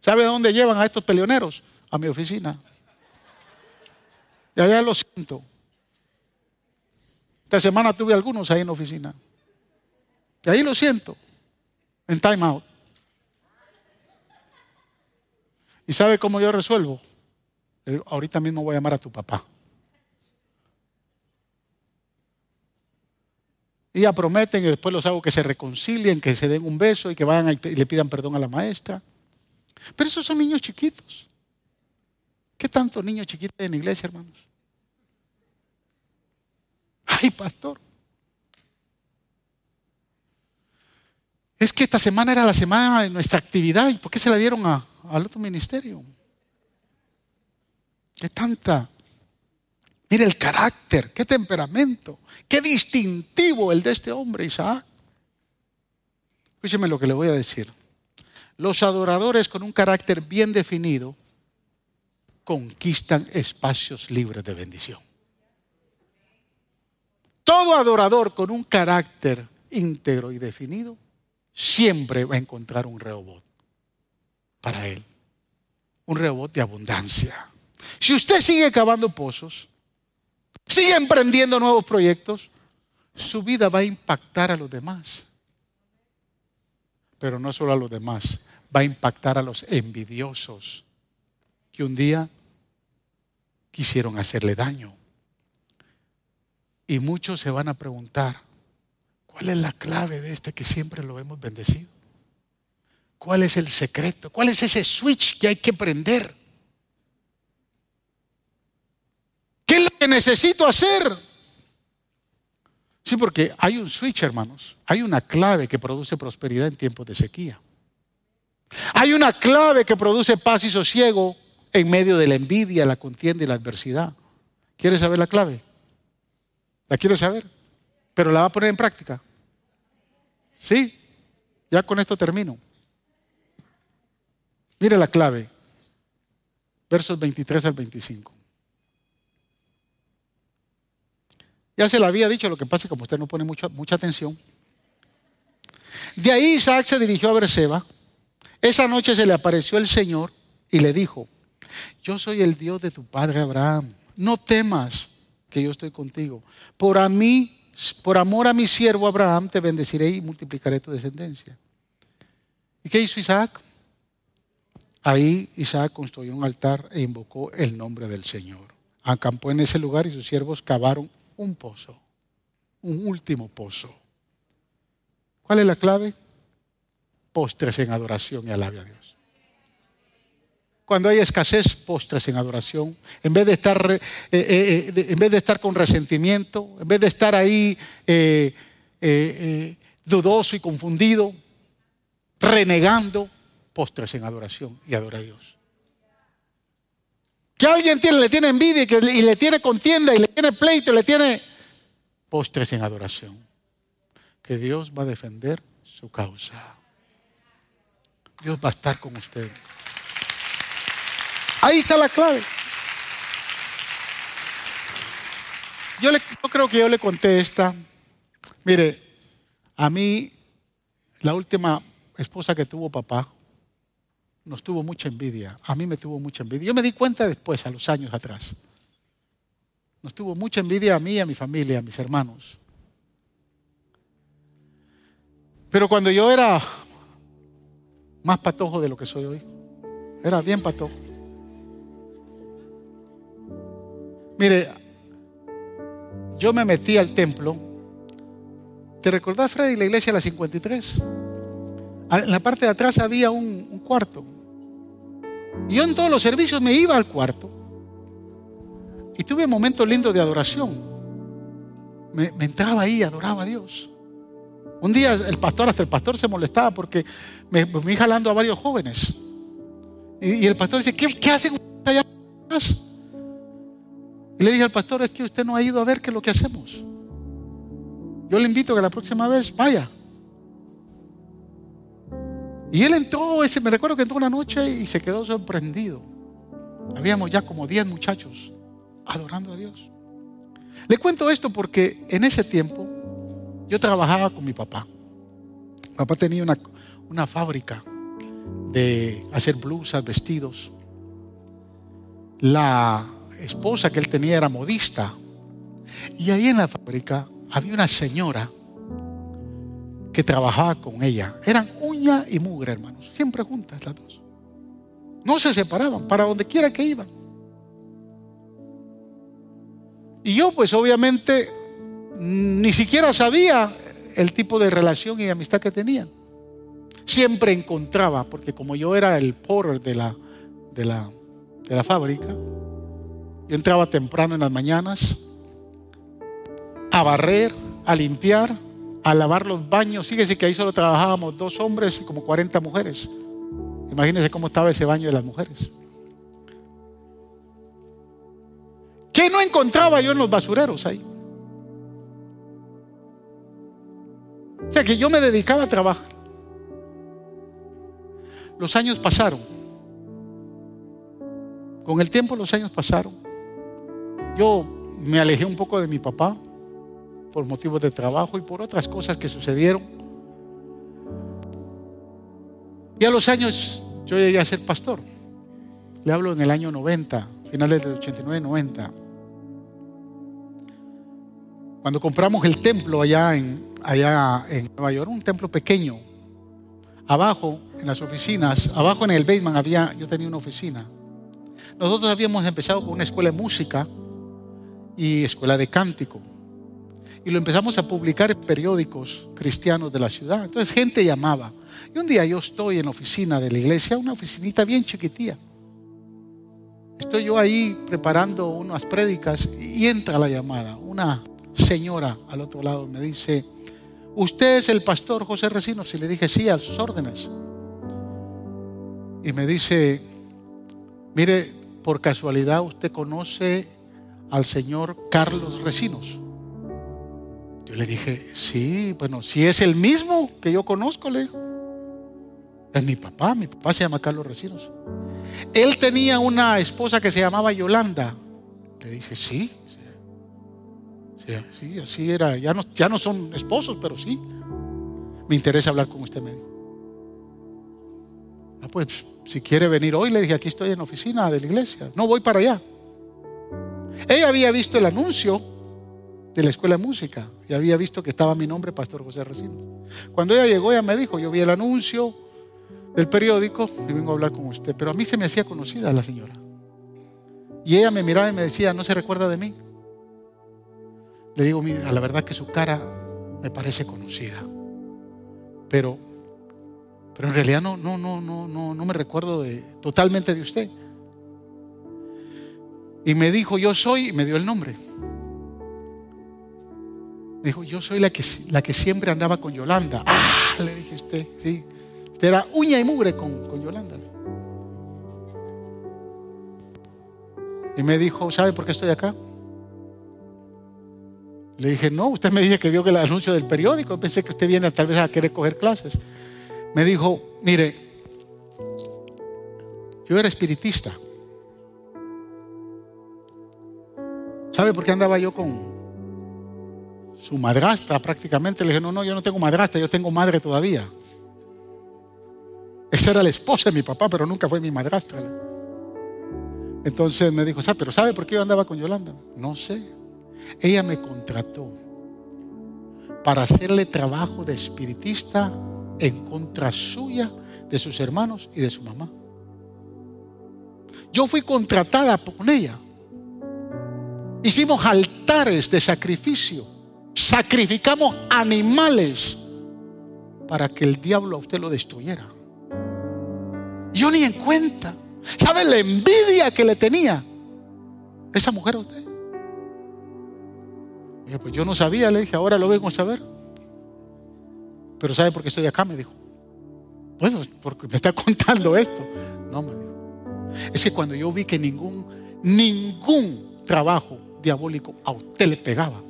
¿Sabe a dónde llevan a estos peleoneros? A mi oficina. Y allá lo siento. Esta semana tuve algunos ahí en la oficina. Y ahí lo siento. En time out. ¿Y sabe cómo yo resuelvo? ahorita mismo voy a llamar a tu papá. Y ya prometen y después los hago que se reconcilien, que se den un beso y que vayan y le pidan perdón a la maestra. Pero esos son niños chiquitos. ¿Qué tanto niños chiquitos en la iglesia, hermanos? Ay, pastor. Es que esta semana era la semana de nuestra actividad. ¿Y por qué se la dieron al otro ministerio? ¿Qué tanta? Mire el carácter, qué temperamento, qué distintivo el de este hombre, Isaac. Escúcheme lo que le voy a decir. Los adoradores con un carácter bien definido conquistan espacios libres de bendición. Todo adorador con un carácter íntegro y definido siempre va a encontrar un rehobot para él. Un rehobot de abundancia. Si usted sigue cavando pozos, sigue emprendiendo nuevos proyectos, su vida va a impactar a los demás. Pero no solo a los demás, va a impactar a los envidiosos que un día quisieron hacerle daño. Y muchos se van a preguntar, ¿cuál es la clave de este que siempre lo hemos bendecido? ¿Cuál es el secreto? ¿Cuál es ese switch que hay que prender? ¿Qué es lo que necesito hacer? Sí, porque hay un switch, hermanos. Hay una clave que produce prosperidad en tiempos de sequía. Hay una clave que produce paz y sosiego en medio de la envidia, la contienda y la adversidad. ¿Quieres saber la clave? ¿La quieres saber? Pero la va a poner en práctica. ¿Sí? Ya con esto termino. Mire la clave. Versos 23 al 25. Ya se lo había dicho, lo que pasa es que como usted no pone mucha, mucha atención. De ahí Isaac se dirigió a Berseba. Esa noche se le apareció el Señor y le dijo, yo soy el Dios de tu padre Abraham. No temas que yo estoy contigo. Por a mí, por amor a mi siervo Abraham, te bendeciré y multiplicaré tu descendencia. ¿Y qué hizo Isaac? Ahí Isaac construyó un altar e invocó el nombre del Señor. Acampó en ese lugar y sus siervos cavaron un pozo, un último pozo. ¿Cuál es la clave? Postres en adoración y alabe a Dios. Cuando hay escasez, postres en adoración. En vez de estar, eh, eh, eh, en vez de estar con resentimiento, en vez de estar ahí dudoso y confundido, renegando, postres en adoración y adora a Dios. Que alguien tiene, le tiene envidia y, le tiene contienda y le tiene pleito y le tiene postres en adoración. Que Dios va a defender su causa. Dios va a estar con usted. Ahí está la clave. Yo, le, yo creo que yo le conté esta. Mire, a mí, la última esposa que tuvo papá, nos tuvo mucha envidia. A mí me tuvo mucha envidia. Yo me di cuenta después, a los años atrás. Nos tuvo mucha envidia a mí, a mi familia, a mis hermanos. Pero cuando yo era más patojo de lo que soy hoy, era bien patojo. Mire, yo me metí al templo. ¿Te recordás, Freddy, la iglesia de la 53? En la parte de atrás había un, cuarto. Y yo en todos los servicios me iba al cuarto. Y tuve momentos lindos de adoración. Me, entraba ahí, adoraba a Dios. Un día el pastor, hasta el pastor se molestaba porque me, me jalando a varios jóvenes. Y, el pastor dice, ¿qué, qué hacen allá Y le dije al pastor, es que usted no ha ido a ver qué es lo que hacemos. Yo le invito que la próxima vez vaya. Y él entró, ese, me recuerdo que entró una noche y se quedó sorprendido. Habíamos ya como 10 muchachos adorando a Dios. Le cuento esto porque en ese tiempo yo trabajaba con mi papá. Mi papá tenía una, una fábrica de hacer blusas, vestidos. La esposa que él tenía era modista. Y ahí en la fábrica había una señora que trabajaba con ella. Eran uña y mugre, hermanos. Siempre juntas las dos. No se separaban, para donde quiera que iban. Y yo pues obviamente ni siquiera sabía el tipo de relación y amistad que tenían. Siempre encontraba, porque como yo era el porter de la, de la, de la fábrica, yo entraba temprano en las mañanas a barrer, a limpiar, a lavar los baños. Fíjese que ahí solo trabajábamos dos hombres y como 40 mujeres. Imagínense cómo estaba ese baño de las mujeres. ¿Qué no encontraba yo en los basureros ahí? O sea que yo me dedicaba a trabajar. Los años pasaron. Con el tiempo los años pasaron. Yo me alejé un poco de mi papá por motivos de trabajo y por otras cosas que sucedieron. Y a los años yo llegué a ser pastor. Le hablo en el año 90, finales del 89, 90. Cuando compramos el templo allá en, allá en Nueva York, un templo pequeño, abajo en las oficinas, abajo en el basement había, yo tenía una oficina. Nosotros habíamos empezado con una escuela de música y escuela de cántico y lo empezamos a publicar en periódicos cristianos de la ciudad. Entonces gente llamaba. Y un día yo estoy en la oficina de la iglesia, una oficinita bien chiquitía. Estoy yo ahí preparando unas prédicas y entra la llamada. Una señora al otro lado me dice, ¿usted es el pastor José Recinos? Y le dije, sí, a sus órdenes. Y me dice, mire, por casualidad usted conoce al señor Carlos Recinos. Yo le dije, sí, bueno, si es el mismo que yo conozco, le digo. Es mi papá, mi papá se llama Carlos Recinos. Él tenía una esposa que se llamaba Yolanda. Le dije, sí, sí, sí así era. Ya no, ya no son esposos, pero sí. Me interesa hablar con usted, me dijo. Ah, pues si quiere venir hoy, le dije, aquí estoy en la oficina de la iglesia. No voy para allá. Ella había visto el anuncio de la escuela de música y había visto que estaba mi nombre, Pastor José Racino. Cuando ella llegó, ella me dijo, yo vi el anuncio del periódico y vengo a hablar con usted. Pero a mí se me hacía conocida la señora. Y ella me miraba y me decía, ¿no se recuerda de mí? Le digo, mira, la verdad que su cara me parece conocida. Pero, pero en realidad no, no, no, no, no, me recuerdo totalmente de usted. Y me dijo, yo soy, y me dio el nombre. Dijo, yo soy la que, la que siempre andaba con Yolanda. Ah, le dije usted, sí. Usted era uña y mugre con, con Yolanda. Y me dijo, ¿sabe por qué estoy acá? Le dije, no, usted me dice que vio que el anuncio del periódico. Pensé que usted viene tal vez a querer coger clases. Me dijo, mire, yo era espiritista. ¿Sabe por qué andaba yo con, su madrastra prácticamente. Le dije, no, no, yo no tengo madrastra, yo tengo madre todavía. Esa era la esposa de mi papá, pero nunca fue mi madrastra. Entonces me dijo, ¿sabe? ¿Pero sabe por qué yo andaba con Yolanda? No sé. Ella me contrató para hacerle trabajo de espiritista en contra suya, de sus hermanos y de su mamá. Yo fui contratada con ella. Hicimos altares de sacrificio sacrificamos animales para que el diablo a usted lo destruyera. Yo ni en cuenta. ¿Sabe la envidia que le tenía esa mujer a usted? pues yo no sabía, le dije, ahora lo vengo a saber. Pero ¿sabe por qué estoy acá? Me dijo. Bueno, porque me está contando esto. No, me dijo. Es que cuando yo vi que ningún, ningún trabajo diabólico a usted le pegaba,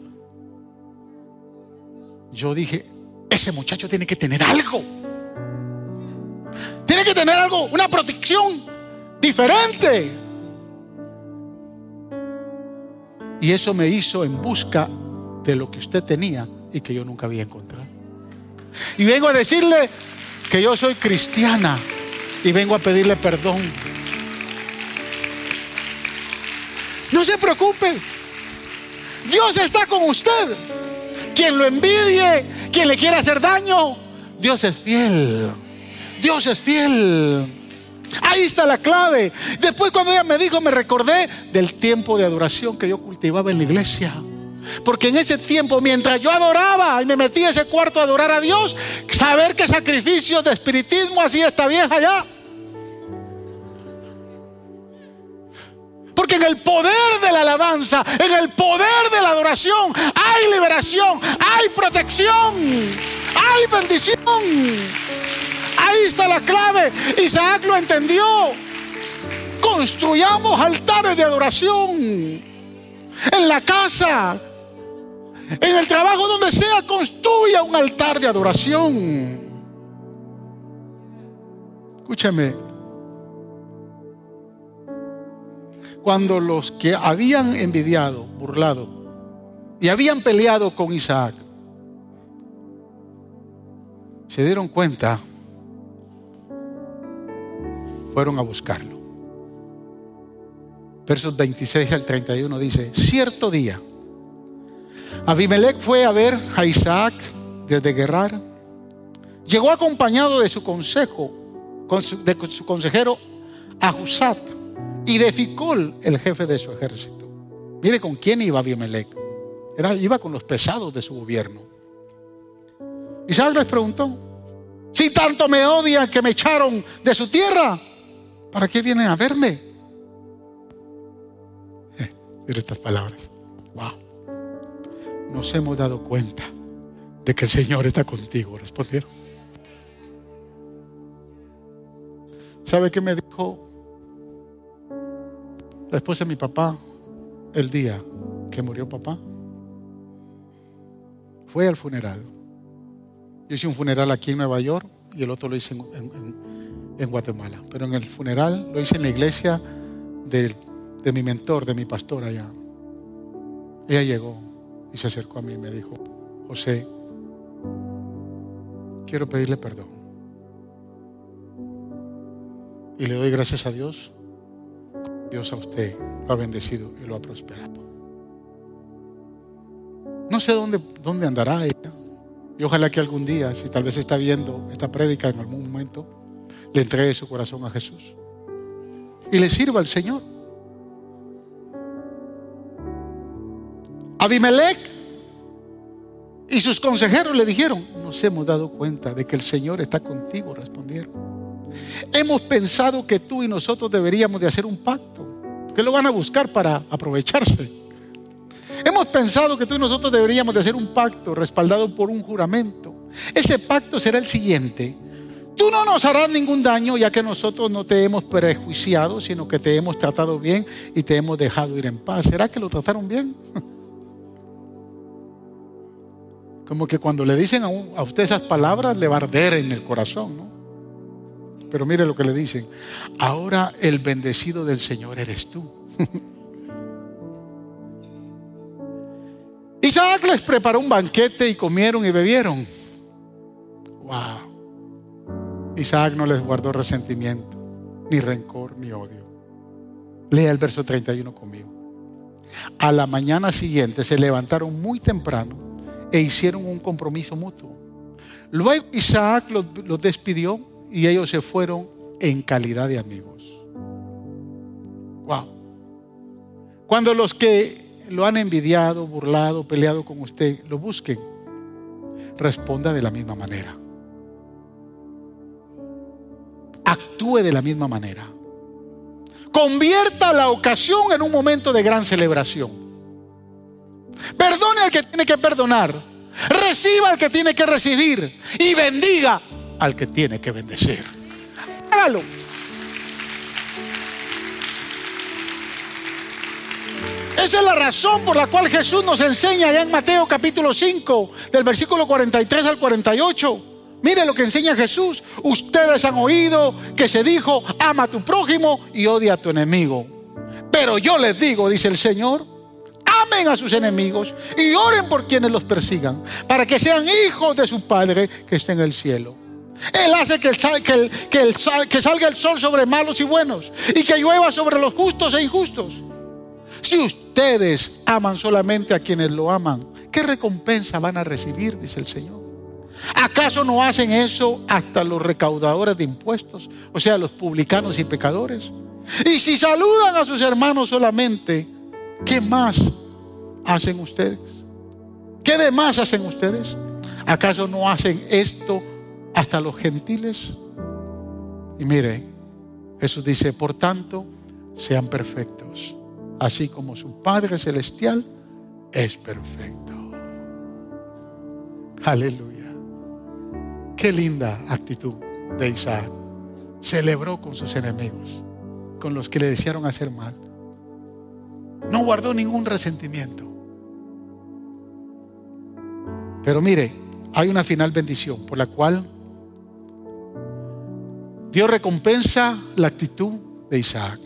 yo dije, ese muchacho tiene que tener algo. Tiene que tener algo, una protección diferente. Y eso me hizo en busca de lo que usted tenía y que yo nunca había encontrado. Y vengo a decirle que yo soy cristiana y vengo a pedirle perdón. No se preocupe. Dios está con usted. Quien lo envidie, quien le quiera hacer daño, Dios es fiel. Dios es fiel. Ahí está la clave. Después cuando ella me dijo, me recordé del tiempo de adoración que yo cultivaba en la iglesia. Porque en ese tiempo, mientras yo adoraba y me metí a ese cuarto a adorar a Dios, saber qué sacrificio de espiritismo hacía esta vieja ya. Porque en el poder de la alabanza, en el poder de la adoración, hay liberación, hay protección, hay bendición. Ahí está la clave. Isaac lo entendió. Construyamos altares de adoración. En la casa, en el trabajo donde sea, construya un altar de adoración. Escúchame. Cuando los que habían envidiado, burlado y habían peleado con Isaac, se dieron cuenta, fueron a buscarlo. Versos 26 al 31 dice, cierto día, Abimelech fue a ver a Isaac desde Gerar. Llegó acompañado de su consejo, de su consejero Ahusat y de Ficol, el jefe de su ejército. Mire con quién iba Abimelech. Era, iba con los pesados de su gobierno. Isaac les preguntó, si tanto me odian que me echaron de su tierra, ¿para qué vienen a verme? Eh, mire estas palabras. Wow nos hemos dado cuenta de que el Señor está contigo, respondieron. ¿Sabe qué me dijo la esposa de mi papá el día que murió papá? Fue al funeral. Yo hice un funeral aquí en Nueva York y el otro lo hice en, Guatemala. Pero en el funeral lo hice en la iglesia de, de mi mentor, de mi pastor allá. Ella llegó y se acercó a mí y me dijo, José, quiero pedirle perdón. Y le doy gracias a Dios. Dios a usted lo ha bendecido y lo ha prosperado. No sé dónde, dónde andará ella. Y ojalá que algún día, si tal vez está viendo esta prédica en algún momento, le entregue su corazón a Jesús. Y le sirva al Señor. Abimelech y sus consejeros le dijeron, nos hemos dado cuenta de que el Señor está contigo, respondieron. Hemos pensado que tú y nosotros deberíamos de hacer un pacto, que lo van a buscar para aprovecharse. Hemos pensado que tú y nosotros deberíamos de hacer un pacto respaldado por un juramento. Ese pacto será el siguiente. Tú no nos harás ningún daño ya que nosotros no te hemos prejuiciado, sino que te hemos tratado bien y te hemos dejado ir en paz. ¿Será que lo trataron bien? Como que cuando le dicen a, usted esas palabras le va a arder en el corazón, ¿no? Pero mire lo que le dicen. Ahora el bendecido del Señor eres tú. Isaac les preparó un banquete y comieron y bebieron. Wow. Isaac no les guardó resentimiento, ni rencor, ni odio. Lea el verso 31 conmigo. A la mañana siguiente se levantaron muy temprano e hicieron un compromiso mutuo. Luego Isaac los, despidió y ellos se fueron en calidad de amigos. Wow. Cuando los que lo han envidiado, burlado, peleado con usted, lo busquen, responda de la misma manera. Actúe de la misma manera. Convierta la ocasión en un momento de gran celebración. Perdone al que tiene que perdonar. Reciba al que tiene que recibir. Y bendiga al que tiene que bendecir. Hágalo. Esa es la razón por la cual Jesús nos enseña allá en Mateo capítulo 5, del versículo 43 al 48. Mire lo que enseña Jesús. Ustedes han oído que se dijo, ama a tu prójimo y odia a tu enemigo. Pero yo les digo, dice el Señor, amen a sus enemigos y oren por quienes los persigan, para que sean hijos de su Padre que está en el cielo. Él hace que, que salga el sol sobre malos y buenos y que llueva sobre los justos e injustos. Si ustedes aman solamente a quienes lo aman, ¿qué recompensa van a recibir? Dice el Señor. ¿Acaso no hacen eso hasta los recaudadores de impuestos, o sea, los publicanos y pecadores? Y si saludan a sus hermanos solamente, ¿qué más hacen ustedes? ¿Qué demás hacen ustedes? ¿Acaso no hacen esto hasta los gentiles? Y mire, Jesús dice, por tanto, sean perfectos, así como su Padre Celestial es perfecto. Aleluya. Qué linda actitud de Isaac. Celebró con sus enemigos, con los que le desearon hacer mal. No guardó ningún resentimiento. Pero mire, hay una final bendición por la cual Dios recompensa la actitud de Isaac.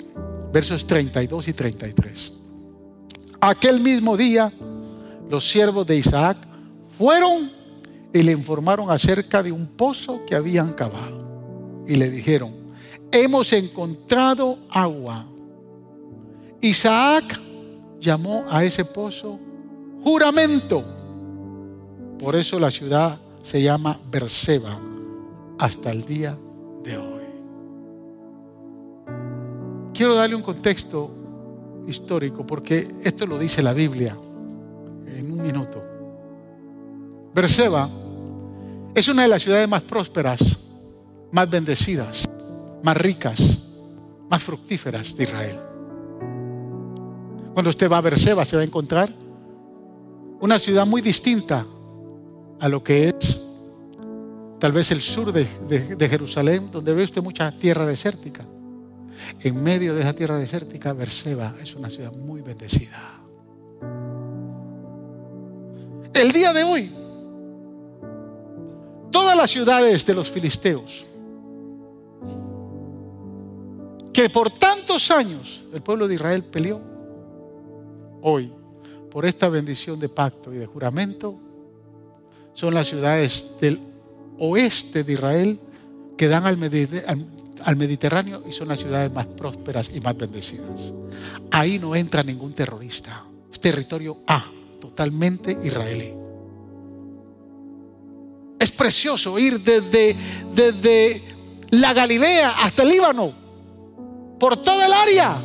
Versos 32 y 33. Aquel mismo día, los siervos de Isaac fueron y le informaron acerca de un pozo que habían cavado. Y le dijeron, hemos encontrado agua. Isaac llamó a ese pozo juramento. Por eso la ciudad se llama Berseba hasta el día Quiero darle un contexto histórico porque esto lo dice la Biblia en un minuto. Berseba es una de las ciudades más prósperas, más bendecidas, más ricas, más fructíferas de Israel. Cuando usted va a Berseba se va a encontrar una ciudad muy distinta a lo que es tal vez el sur de, de Jerusalén, donde ve usted mucha tierra desértica. En medio de esa tierra desértica, Berseba es una ciudad muy bendecida. El día de hoy, todas las ciudades de los filisteos, que por tantos años el pueblo de Israel peleó, hoy, por esta bendición de pacto y de juramento, son las ciudades del oeste de Israel que dan al, Mediterráneo y son las ciudades más prósperas y más bendecidas. Ahí no entra ningún terrorista. Es territorio A, totalmente israelí. Es precioso ir desde, desde la Galilea hasta el Líbano, por toda el área.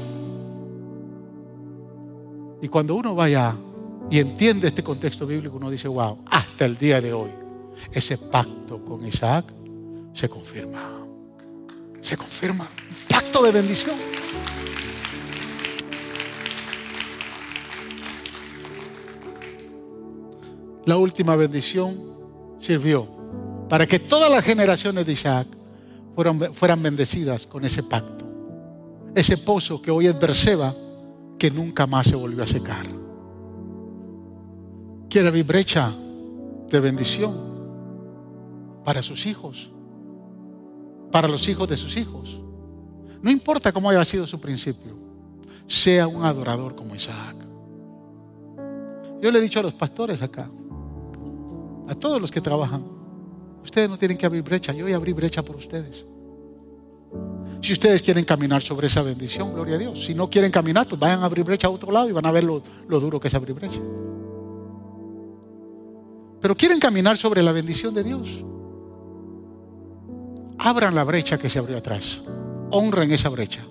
Y cuando uno vaya y entiende este contexto bíblico, uno dice, wow, hasta el día de hoy, ese pacto con Isaac se confirma. Se confirma. Pacto de bendición. La última bendición sirvió para que todas las generaciones de Isaac fueran, fueran bendecidas con ese pacto. Ese pozo que hoy es Berseba, que nunca más se volvió a secar. Quiere abrir brecha de bendición para sus hijos, para los hijos de sus hijos. No importa cómo haya sido su principio, sea un adorador como Isaac. Yo le he dicho a los pastores acá, a todos los que trabajan. Ustedes no tienen que abrir brecha, yo voy a abrir brecha por ustedes. Si ustedes quieren caminar sobre esa bendición, gloria a Dios. Si no quieren caminar, pues vayan a abrir brecha a otro lado y van a ver lo, lo duro que es abrir brecha. Pero quieren caminar sobre la bendición de Dios. Abran la brecha que se abrió atrás. Honren esa brecha.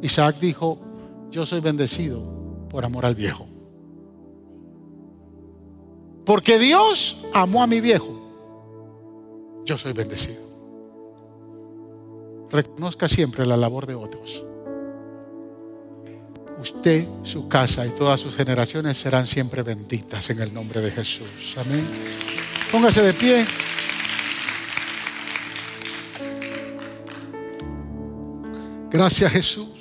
Isaac dijo, yo soy bendecido por amor al viejo. Porque Dios amó a mi viejo. Yo soy bendecido. Reconozca siempre la labor de otros. Usted, su casa y todas sus generaciones serán siempre benditas en el nombre de Jesús. Amén. Póngase de pie. Gracias Jesús.